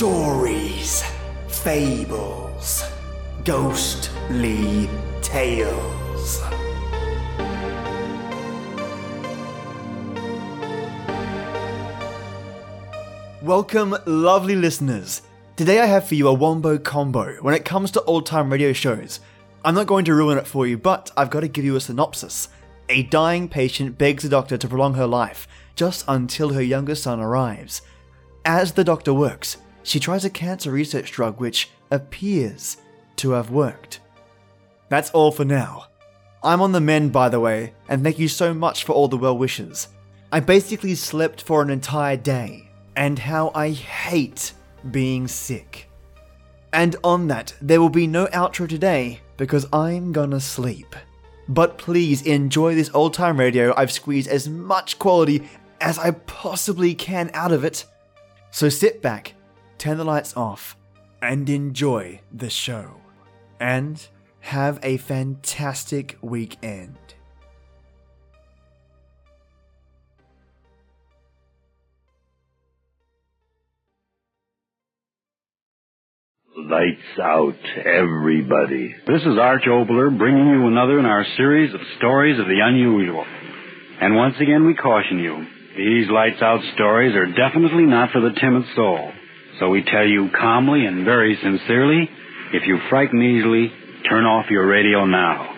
Stories, fables, ghostly tales. Welcome, lovely listeners. Today I have for you a wombo combo when it comes to old time radio shows. I'm not going to ruin it for you, but I've got to give you a synopsis. A dying patient begs the doctor to prolong her life just until her younger son arrives. As the doctor works, she tries a cancer research drug which appears to have worked. That's all for now. I'm on the mend, by the way, and thank you so much for all the well wishes. I basically slept for an entire day, and how I hate being sick. And on that, there will be no outro today because I'm gonna sleep. But please enjoy this old time radio. I've squeezed as much quality as I possibly can out of it. So sit back, turn the lights off, and enjoy the show. And have a fantastic weekend. Lights out, everybody. This is Arch Oboler bringing you another in our series of stories of the unusual. And once again, we caution you these lights out stories are definitely not for the timid soul. So we tell you calmly and very sincerely if you frighten easily, turn off your radio now.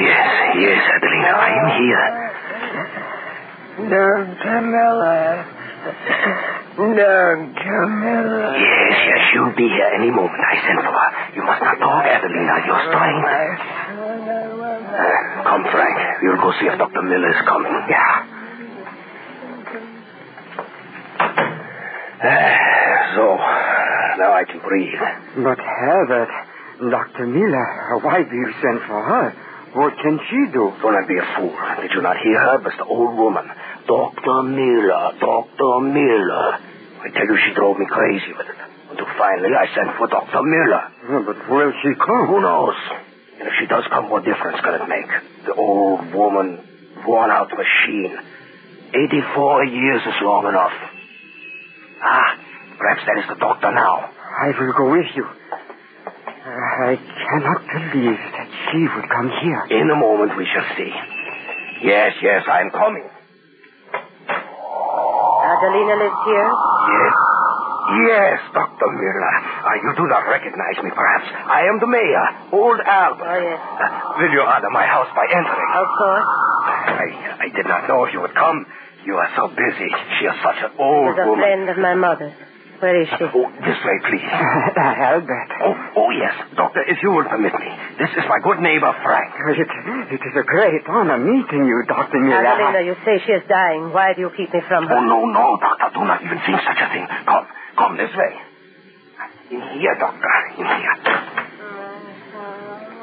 Yes, yes, Adelina, I am here. Dr. Miller. Dr. Miller. Yes, yes, she'll be here any moment. I sent for her. You must not talk, Adelina. You're strained. Uh, come, Frank. We'll go see if Dr. Miller is coming. Yeah. Uh, so, now I can breathe. But Herbert, Dr. Miller, why do you send for her? What can she do? Do not be a fool. Did you not hear her? Was the old woman. Dr. Miller, Dr. Miller. I tell you, she drove me crazy with it. Until finally I sent for Dr. Miller. Oh, but will she come? Who knows? And if she does come, what difference can it make? The old woman, worn out machine. 84 years is long enough. Ah, perhaps that is the doctor now. I will go with you. I cannot believe that she would come here. In a moment we shall see. Yes, yes, I am coming. Adelina lives here? Yes. Yes, Dr. Miller. Uh, you do not recognize me, perhaps. I am the mayor, old Albert. Oh, yes. Uh, will you honor my house by entering? Of course. I, I did not know if you would come. You are so busy. She is such an old She's a woman. friend of my mother's. Where is she? Oh, this way, please. Albert. Oh, oh, yes. Doctor, if you will permit me. This is my good neighbor, Frank. It, it is a great honor meeting you, Dr. Miller. Adelina, you say she is dying. Why do you keep me from her? Oh, no, no, Doctor. Do not even think such a thing. Come, come this way. In here, Doctor. In here.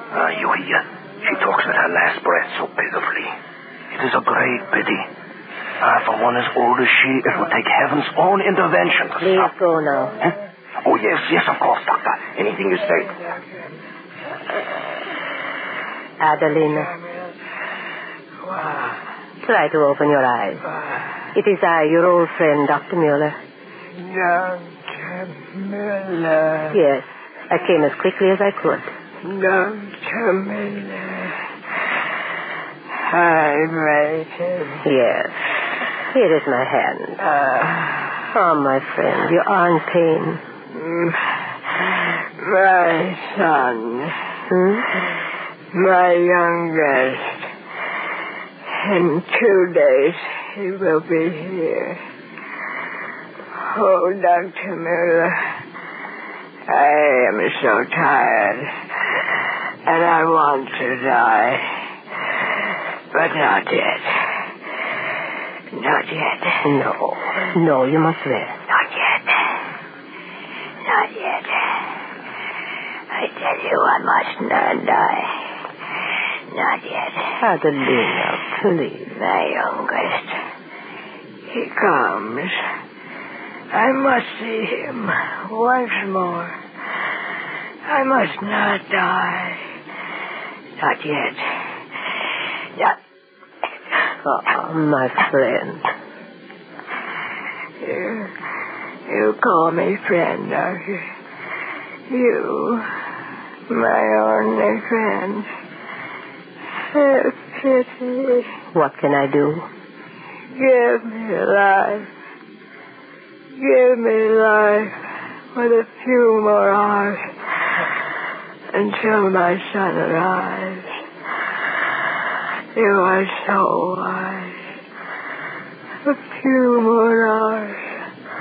Ah, you hear? She talks with her last breath so pitifully. It is a great pity. Ah, for one as old as she, it will take heaven's own intervention Please stop. go now. Huh? Oh, yes, yes, of course, Doctor. Anything you say. Adelina. Try to open your eyes. It is I, your old friend, Dr. Miller. Dr. Miller. Yes, I came as quickly as I could. Dr. Miller. I'm waiting. Yes. Here is my hand. Oh, my friend, you are in pain. Mm. My son. Hmm? My youngest. In two days, he will be here. Oh, Dr. Miller, I am so tired. And I want to die. But not yet. Not yet. No. No, you must rest. Not yet. Not yet. I tell you, I must not die. Not yet. Adelina, please. My youngest. He comes. I must see him once more. I must not die. Not yet. Oh, my friend. You, you call me friend, don't you? You, my only friend. Have pity. What can I do? Give me life. Give me life with a few more hours until my son arrives. You are so wise. A few more hours. Uh,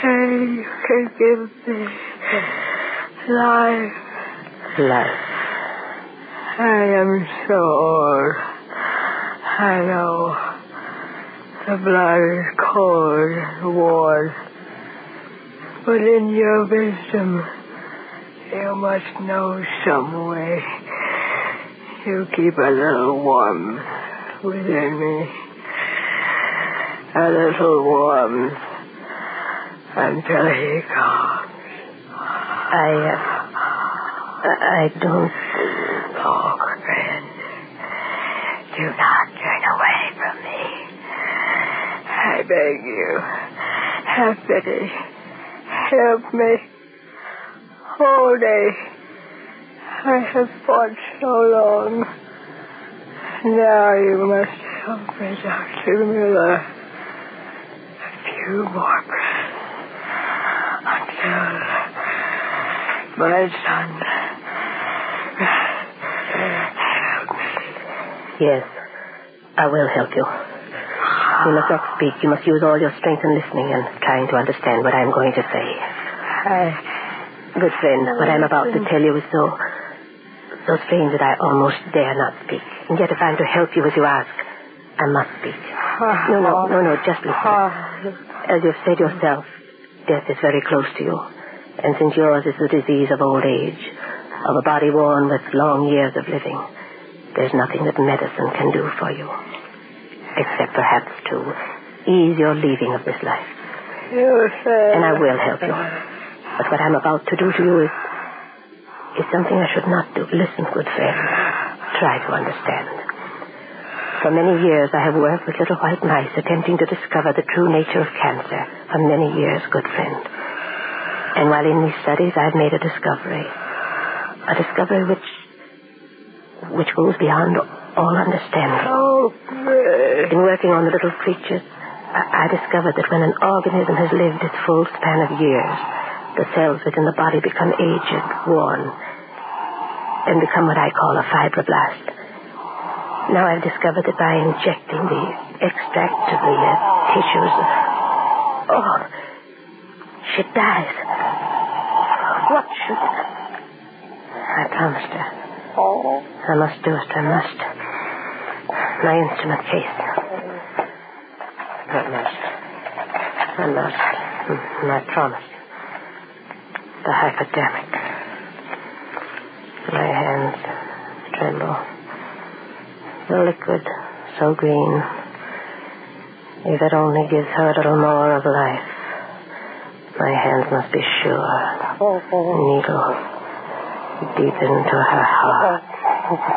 say you can give me life. Life. I am so old. I know. The blood is cold and worn. But in your wisdom, you must know some way. You keep a little warmth within me. A little warmth until he comes. I, uh, I don't. Oh, friend, do not turn away from me. I beg you, have pity. Help me. Day, I have fought so long. Now you must help me, Dr. Miller. A few more breaths until my son help me. Yes, I will help you. You must not speak. You must use all your strength in listening and trying to understand what I'm going to say. I, Good friend, what I'm about to tell you is so, so strange that I almost dare not speak. And yet if I'm to help you as you ask, I must speak. No, no, no, no, just listen. As you've said yourself, death is very close to you. And since yours is the disease of old age, of a body worn with long years of living, there's nothing that medicine can do for you. Except perhaps to ease your leaving of this life. you said... And I will help you. But what I'm about to do to you is, is something I should not do. Listen, good friend. Try to understand. For many years I have worked with little white mice attempting to discover the true nature of cancer. For many years, good friend. And while in these studies I've made a discovery. A discovery which which goes beyond all understanding. Oh. In working on the little creatures, I, I discovered that when an organism has lived its full span of years, the cells within the body become aged, worn, and become what I call a fibroblast. Now I've discovered that by injecting the extract to the uh, tissues, oh, she dies. What should... I promised her. Oh. I must do it. I must. My instrument case. Must. I must. Mm, I promise. The hypodermic. My hands tremble. The liquid, so green. If it only gives her a little more of life. My hands must be sure. Needle deep into her heart.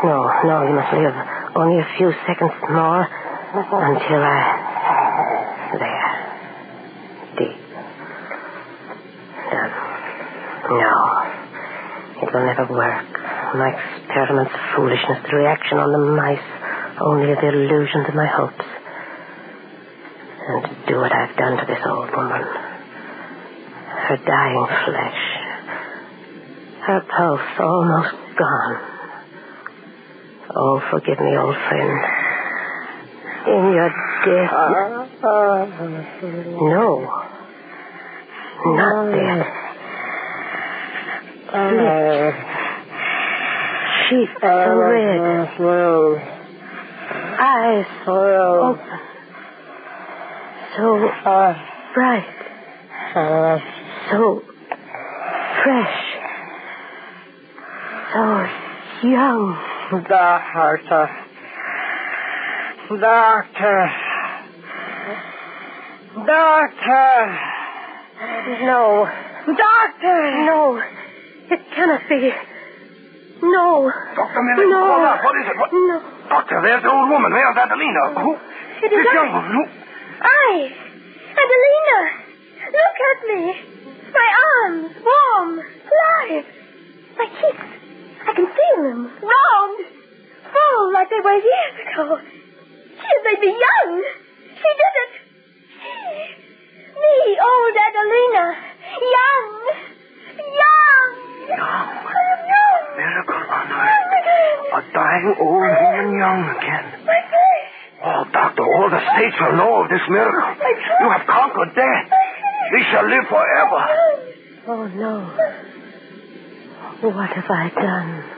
No, no, you must live. Only a few seconds more until I. There. Deep. Done. No. It will never work. My experiment's foolishness, the reaction on the mice, only the illusions of my hopes. And to do what I've done to this old woman. Her dying flesh. Her pulse almost gone. Oh, forgive me, old friend. In your death. Uh, uh, uh, no. Not death. Uh, Lips. Cheeks uh, so uh, red. Eyes open. So bright. So fresh. So young. Doctor. Doctor. Doctor. No. Doctor. No. It cannot be. No. Dr. Miller, No. hold up. What is it? What? No. Doctor, there's the old woman. There's Adelina. Who? It is this I. young woman. Who? I, Adelina. Look at me. My arms, warm, alive. My cheeks, I can feel them, round, full, like they were years ago. She has made me young. She did it. She, me, old Adelina, young, young. Young. Miracle on earth. A dying old woman young again. Oh, doctor, all the states will know of this miracle. You have conquered death. We shall live forever. Oh, no. What have I done?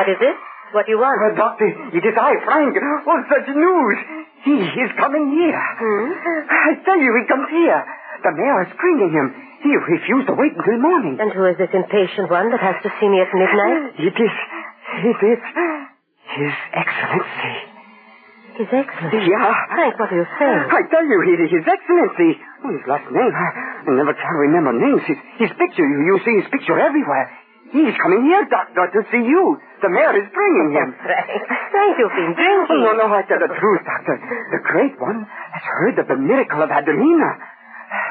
What is it? What do you want? Uh, doctor, it is I, Frank. Oh, such news. He is coming here. Hmm? I tell you, he comes here. The mayor is bringing him. He refused to wait until morning. And who is this impatient one that has to see me at midnight? It is, it is His Excellency. His Excellency. Yeah. Frank, what are you saying? I tell you, it is His Excellency. Oh, his last name, I, I never can remember names. His, his picture, you, you see his picture everywhere. He's coming here, Doctor, to see you. The mayor is bringing him. Frank, Frank, you've been drinking. Oh, no, no, I tell the truth, Doctor. The great one has heard of the miracle of Adelina.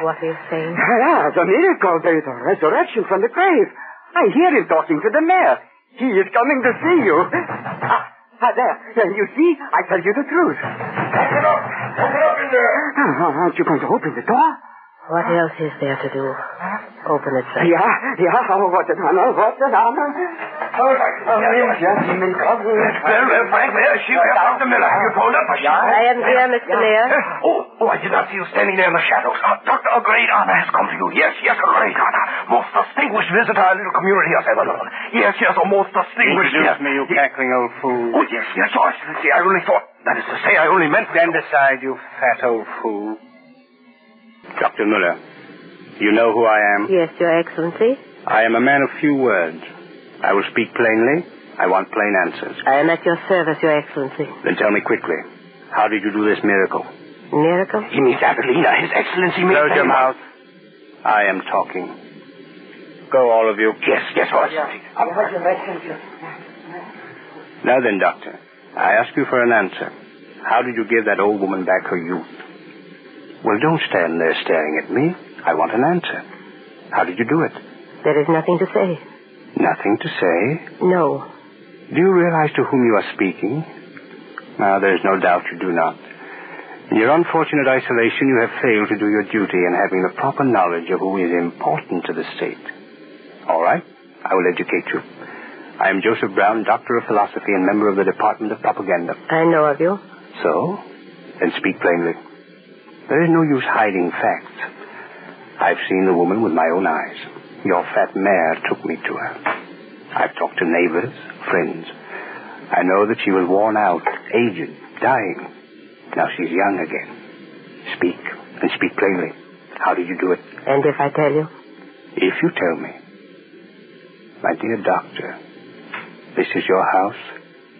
What are you saying? Yeah, the miracle, the, the resurrection from the grave. I hear him talking to the mayor. He is coming to see you. Ah, ah there. There, You see, I tell you the truth. Open up. Open up in there. Ah, aren't you going to open the door? What else is there to do? Open it, Frank. Yeah, yeah, oh, what an honor, what an honor. All right. Gentlemen, come Well, well, Frank, there's she there, Dr. Miller. Have you pulled up? Has she I am here, Mr. Mayor. Oh, oh, I did not see you standing there in the shadows. Uh, Doctor, a great honor has come to you. Yes, yes, a great honor. Most distinguished visitor our little community has ever known. Yes, yes, a most distinguished... Introduce yes. me, you cackling old fool. Oh, yes, yes, Your Excellency. I only thought... That is to say, I only meant... Stand aside, you fat old fool. Dr. Miller, you know who I am? Yes, Your Excellency. I am a man of few words. I will speak plainly. I want plain answers. I am at your service, Your Excellency. Then tell me quickly, how did you do this miracle? Miracle? He means Adelina. His Excellency means... Close your mouth. I am talking. Go, all of you. Yes, yes, horses. I'll put Your Excellency. Now then, Doctor, I ask you for an answer. How did you give that old woman back her youth? Well, don't stand there staring at me. I want an answer. How did you do it? There is nothing to say. Nothing to say. No. Do you realize to whom you are speaking? Ah, now, there is no doubt you do not. In your unfortunate isolation, you have failed to do your duty in having the proper knowledge of who is important to the state. All right, I will educate you. I am Joseph Brown, Doctor of Philosophy and member of the Department of Propaganda. I know of you. So? Then speak plainly. There is no use hiding facts. I've seen the woman with my own eyes. Your fat mayor took me to her. I've talked to neighbors, friends. I know that she was worn out, aged, dying. Now she's young again. Speak, and speak plainly. How did you do it? And if I tell you? If you tell me. My dear doctor, this is your house?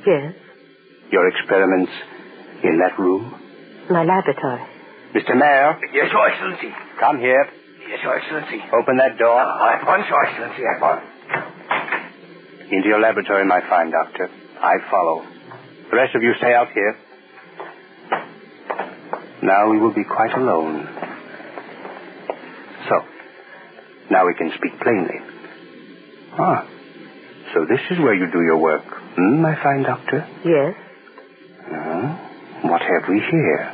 Yes. Your experiments in that room? My laboratory. Mr. Mayor, Yes, Your Excellency. come here. Yes, Your Excellency. Open that door. At once, Your Excellency, at once. Into your laboratory, my fine doctor. I follow. The rest of you stay out here. Now we will be quite alone. So, now we can speak plainly. Ah, so this is where you do your work, hmm, my fine doctor? Yes. Uh, what have we here?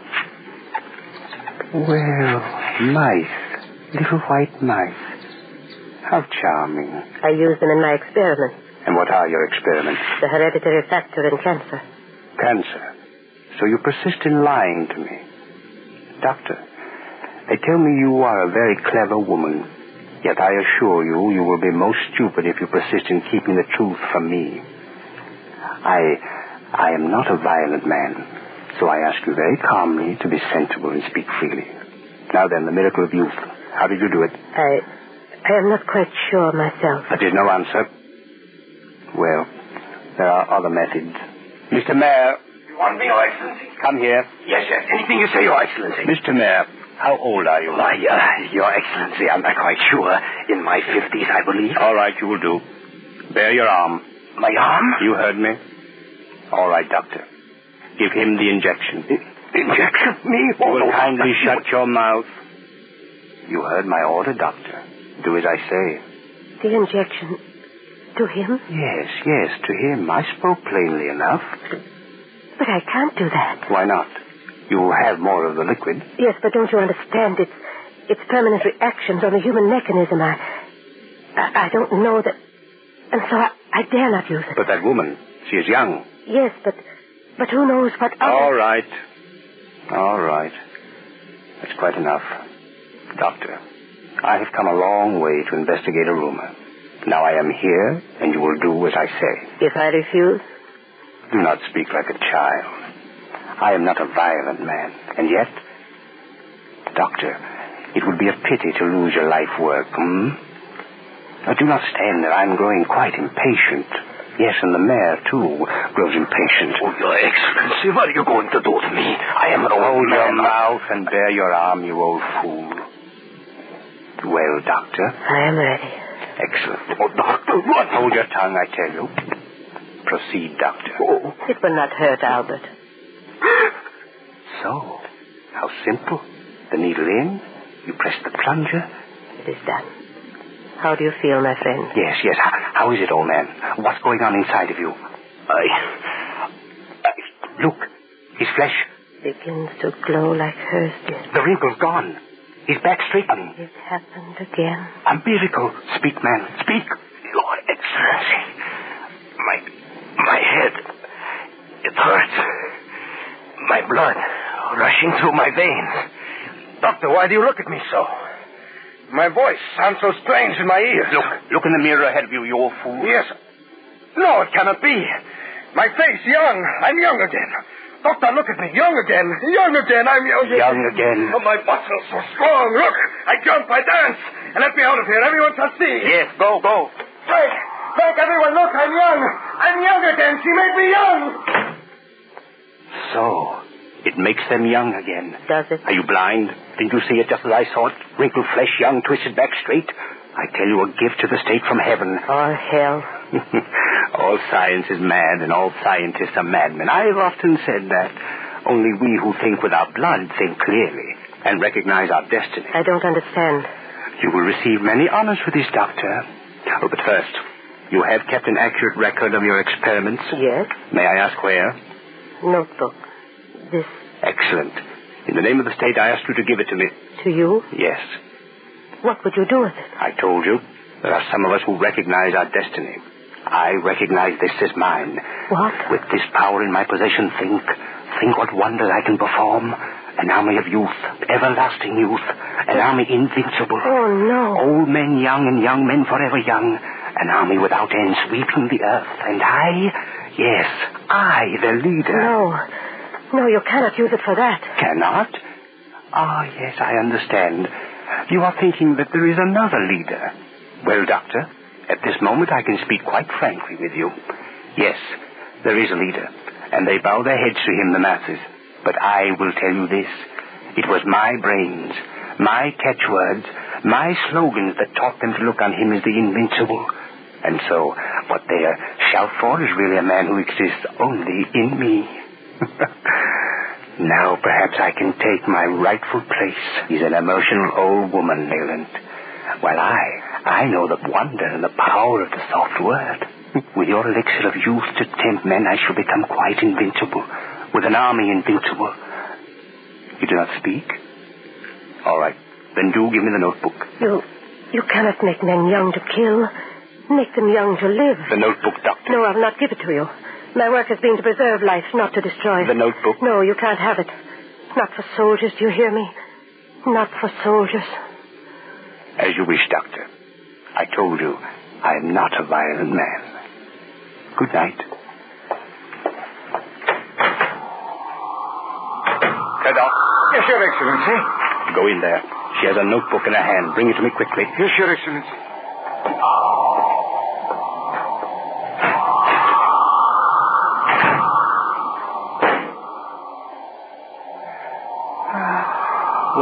Well, mice. Little white mice. How charming. I use them in my experiments. And what are your experiments? The hereditary factor in cancer. Cancer. So you persist in lying to me. Doctor, they tell me you are a very clever woman. Yet I assure you, you will be most stupid if you persist in keeping the truth from me. I, I am not a violent man, so I ask you very calmly to be sensible and speak freely. Now then, the miracle of youth. How did you do it? I, I am not quite sure myself. That is no answer. Well, there are other methods. Mr. Mayor, You want me, Your Excellency? Come here. Yes, yes. Anything you say, Your Excellency. Mr. Mayor, how old are you? Why, uh, Your Excellency, I'm not quite sure. In my fifties, I believe. All right, you will do. Bare your arm. My arm? You heard me? All right, doctor. Give him the injection. Injection? Me? You Oh, will no. kindly shut your mouth. You heard my order, doctor. Do as I say. The injection to him? Yes, yes, to him. I spoke plainly enough. But I can't do that. Why not? You will have more of the liquid. Yes, but don't you understand? It's it's permanent reactions on the human mechanism. I I, I don't know that, and so I, I dare not use it. But that woman, she is young. Yes, but but who knows what other... All right. All right. That's quite enough. Doctor, I have come a long way to investigate a rumor. Now I am here, and you will do as I say. If I refuse, Do not speak like a child. I am not a violent man, and yet, Doctor, it would be a pity to lose your life work, hmm? Now, do not stand there. I'm growing quite impatient. Yes, and the mayor, too, grows impatient. Oh, Your Excellency, what are you going to do to me? I am an old Hold your mouth and bare your arm, you old fool. Well, Doctor. I am ready. Excellent. Oh, Doctor, what? Hold your tongue, I tell you. Proceed, Doctor. Oh. It will not hurt Albert. So, how simple. The needle in, you press the plunger. It is done. How do you feel, my friend? Yes, yes. How, how is it, old man? What's going on inside of you? I... I look, his flesh, Begins to glow like hers did. the wrinkle's gone. His back straightening. It happened again. A miracle. Speak, man. Speak. Your Excellency, my... my head... it hurts. My blood rushing through my veins. Doctor, why do you look at me so? My voice sounds so strange in my ears. Look, look in the mirror ahead of you, you old fool. Yes. No, it cannot be. My face young. I'm young again. Doctor, look at me. Young again. Young again. I'm young again. Young again. Oh, my muscles so strong. Look. I jump. I dance. And let me out of here. Everyone shall see. Yes, go, go. Frank. Frank, everyone, look. I'm young. I'm young again. She made me young. So, it makes them young again. Does it? Are you blind? Didn't you see it just as I saw it? Wrinkled flesh, young, twisted back straight. I tell you, a gift to the state from heaven. Or hell. all science is mad, and all scientists are madmen. I've often said that. Only we who think with our blood think clearly and recognize our destiny. I don't understand. You will receive many honors for this, Doctor. Oh, but first, you have kept an accurate record of your experiments. Yes? May I ask where? Notebook. This Excellent. In the name of the state, I ask you to give it to me. to you? Yes. What would you do with it? I told you. There are some of us who recognize our destiny. I recognize this as mine. What? With this power in my possession, think. Think what wonders I can perform. An army of youth, everlasting youth. An army invincible. Oh, no. Old men young and young men forever young. An army without end sweeping the earth. And I, yes, I, the leader. No. No, you cannot use it for that. Cannot? Ah, yes, I understand. You are thinking that there is another leader. Well, Doctor, at this moment I can speak quite frankly with you. Yes, there is a leader, and they bow their heads to him, the masses. But I will tell you this. It was my brains, my catchwords, my slogans that taught them to look on him as the invincible. And so, what they shout for is really a man who exists only in me. now perhaps I can take my rightful place. He's an emotional old woman, Leland. While I, I know the wonder and the power of the soft word. With your elixir of youth to tempt men, I shall become quite invincible. With an army invincible. You do not speak? All right. Then do give me the notebook. You you cannot make men young to kill. Make them young to live. The notebook, Doctor. No, I'll not give it to you. My work has been to preserve life, not to destroy it. The notebook. No, you can't have it. Not for soldiers, do you hear me? Not for soldiers. As you wish, Doctor. I told you, I am not a violent man. Good night. Cadoc, Yes, Your Excellency. go in there. She has a notebook in her hand. Bring it to me quickly. Yes, Your Excellency.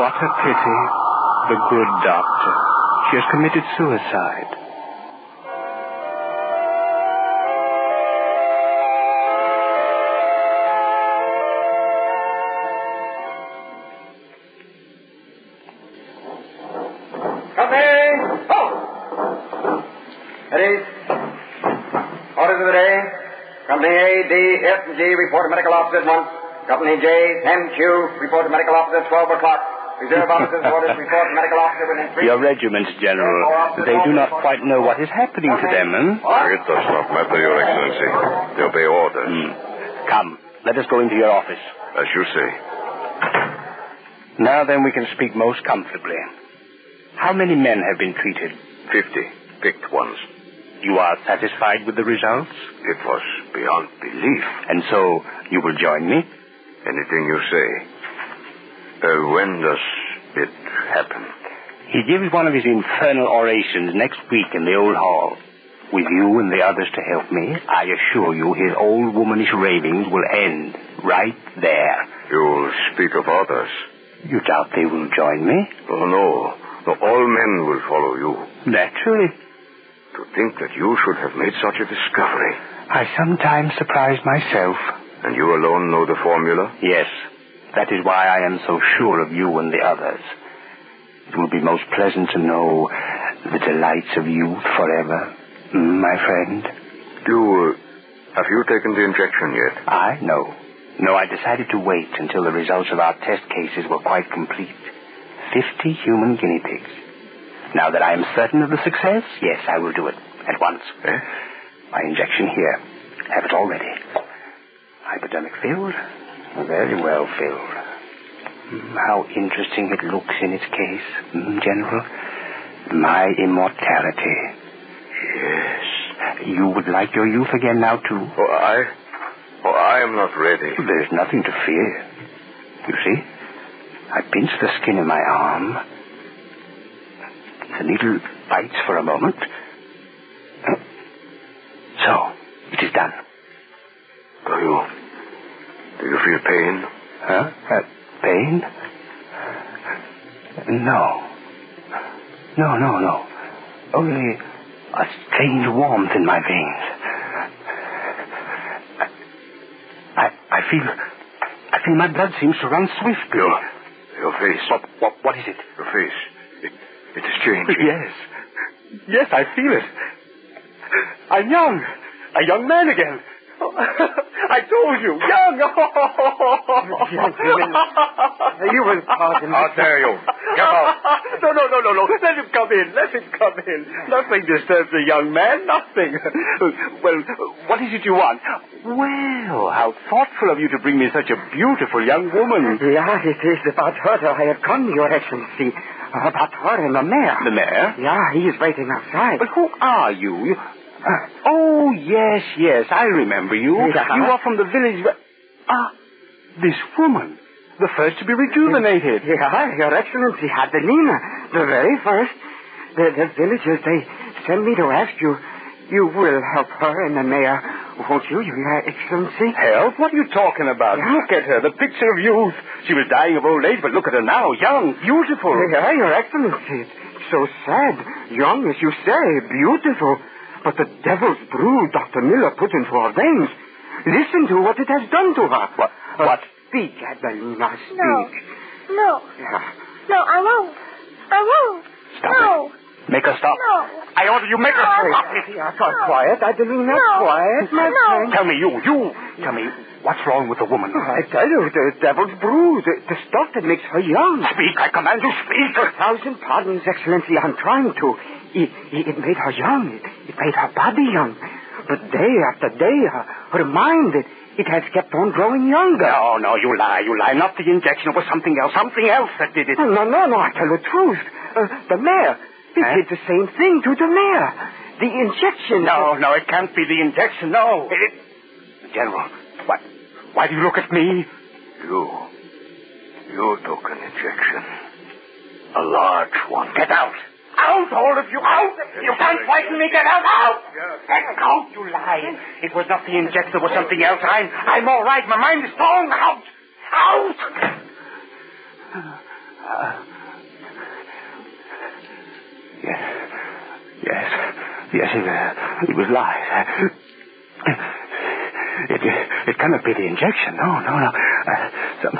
What a pity. The good doctor. She has committed suicide. Company! Oh! A, D, F, and G report to medical officer at once. Company J, M, Q report to medical officer at 12 o'clock. Reserve officers orders report medical officer within three... Your regiments, General, they do not quite know what is happening to them, hmm? It does not matter, Your Excellency. They obey orders. Hmm. Come, let us go into your office. As you say. Now then we can speak most comfortably. How many men have been treated? Fifty. Picked ones. You are satisfied with the results? It was beyond belief. And so you will join me? Anything you say. Uh, when does it happen? He gives one of his infernal orations next week in the old hall. With you and the others to help me, I assure you his old womanish ravings will end right there. You'll speak of others. You doubt they will join me? Oh, no. No, all men will follow you. Naturally. To think that you should have made such a discovery. I sometimes surprise myself. And you alone know the formula? Yes. That is why I am so sure of you and the others. It will be most pleasant to know the delights of youth forever, my friend. You, uh, have you taken the injection yet? I? No. No, I decided to wait until the results of our test cases were quite complete. Fifty human guinea pigs. Now that I am certain of the success, yes, I will do it. At once. Eh? My injection here. Have it all ready. Hypodermic filled? Very well. Mm, How interesting it looks in its case, mm, General. My immortality. Yes. You would like your youth again now, too? Oh, I. Oh, I am not ready. There's nothing to fear. You see? I pinch the skin in my arm. The needle bites for a moment. So, it is done. Do you. Do you feel pain? Huh? Uh, pain? No. No, no, no. Only a strange warmth in my veins. I, I feel, I feel my blood seems to run swiftly. Your, your face. What, what, what is it? Your face. It, it is changing. Yes. Yes, I feel it. I'm young. A young man again. I told you, young. Gentlemen, you will pardon me. How dare you? Get out. No, no, no, no, no. Let him come in. Let him come in. Nothing disturbs a young man. Nothing. Well, what is it you want? Well, how thoughtful of you to bring me such a beautiful young woman. Yeah, it is about her that I have come, Your Excellency. About her and the mayor. The mayor? Yeah, he is waiting outside. But who are you? You... Oh, yes, yes, I remember you. Yeah. Uh-huh. You are from the village. where- Ah, this woman. The first to be rejuvenated. Yeah, uh-huh, Your Excellency, Adelina, the very first. The, the villagers, they send me to ask you. You will help her and the mayor, won't you, Your Excellency? Help? What are you talking about? Yeah. Look at her, the picture of youth. She was dying of old age, but look at her now, young, beautiful. Yeah, uh-huh, Your Excellency. So sad. Young, as you say, beautiful. But the devil's brew Dr. Miller put into her veins. Listen to what it has done to her. What? Uh, What? Speak, Adelina, speak. No. No. Yeah. No, I won't. I won't. Stop no. it. Make her stop. No. I order you, make her stop. No. stop. Yeah, quiet, quiet, Adelina, No. quiet, my No. friend. Tell me, you, you. Tell me, what's wrong with the woman? I tell you, the devil's brew, the, the stuff that makes her young. Speak, I command you, speak. A thousand pardons, Excellency, I'm trying to. It, it, it made her young. It, it made her body young. But day after day, her, her mind, it, it has kept on growing younger. No, no, you lie, you lie. Not the injection. It was something else. Something else that did it. Oh, no, no, no, I tell the truth. Uh, the mayor, it Huh? did the same thing to the mayor. The injection. No, no, it can't be the injection. No. It... General, what? Why do you look at me? You. You took an injection. A large one. Get out. Out, all of you, out! You can't frighten me, get out, out! Get out, you lie! It was not the injection, it was something else. I'm, I'm all right, my mind is strong, out! Out! Uh, yes. Yes. Yes, it, uh, it was lies. It, it cannot be the injection. No, no, no. Uh, some,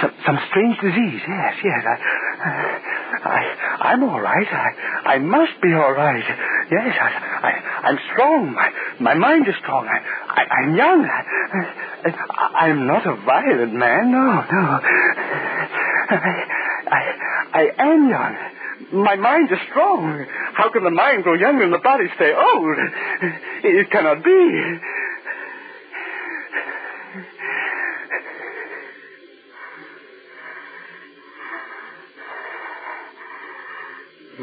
some, some strange disease. Yes, yes. I, I, I'm all right. I, I must be all right. Yes, I, I, I'm strong. My, my mind is strong. I, I, I'm young. I, I, I'm not a violent man. No, no. I, I, I am young. My mind is strong. How can the mind grow younger and the body stay old? It cannot be.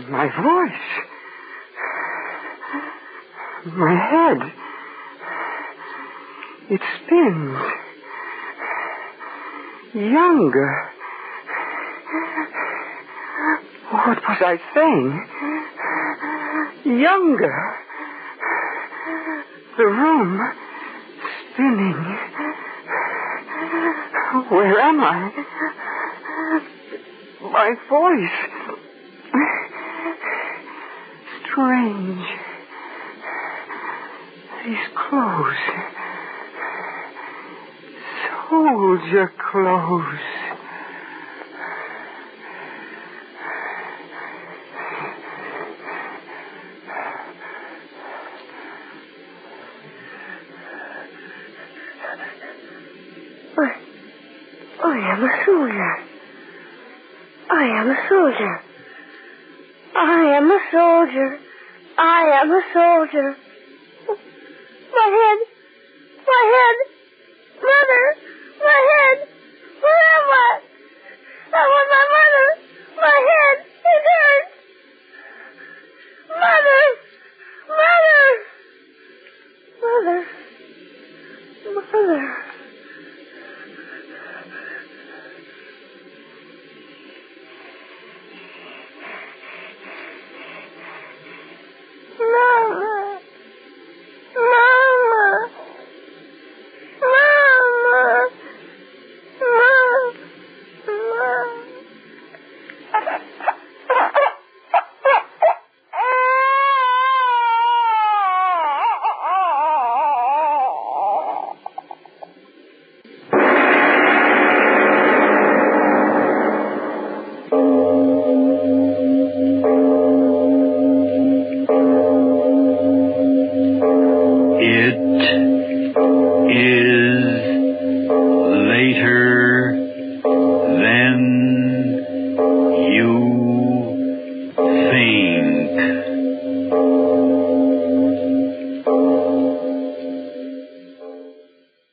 My voice. My head. It spins. Younger. What was I saying? Younger. The room spinning. Where am I? My voice. Strange. These clothes. Soldier clothes. I, I am a soldier. I am a soldier. I am a soldier. I am a soldier. My head.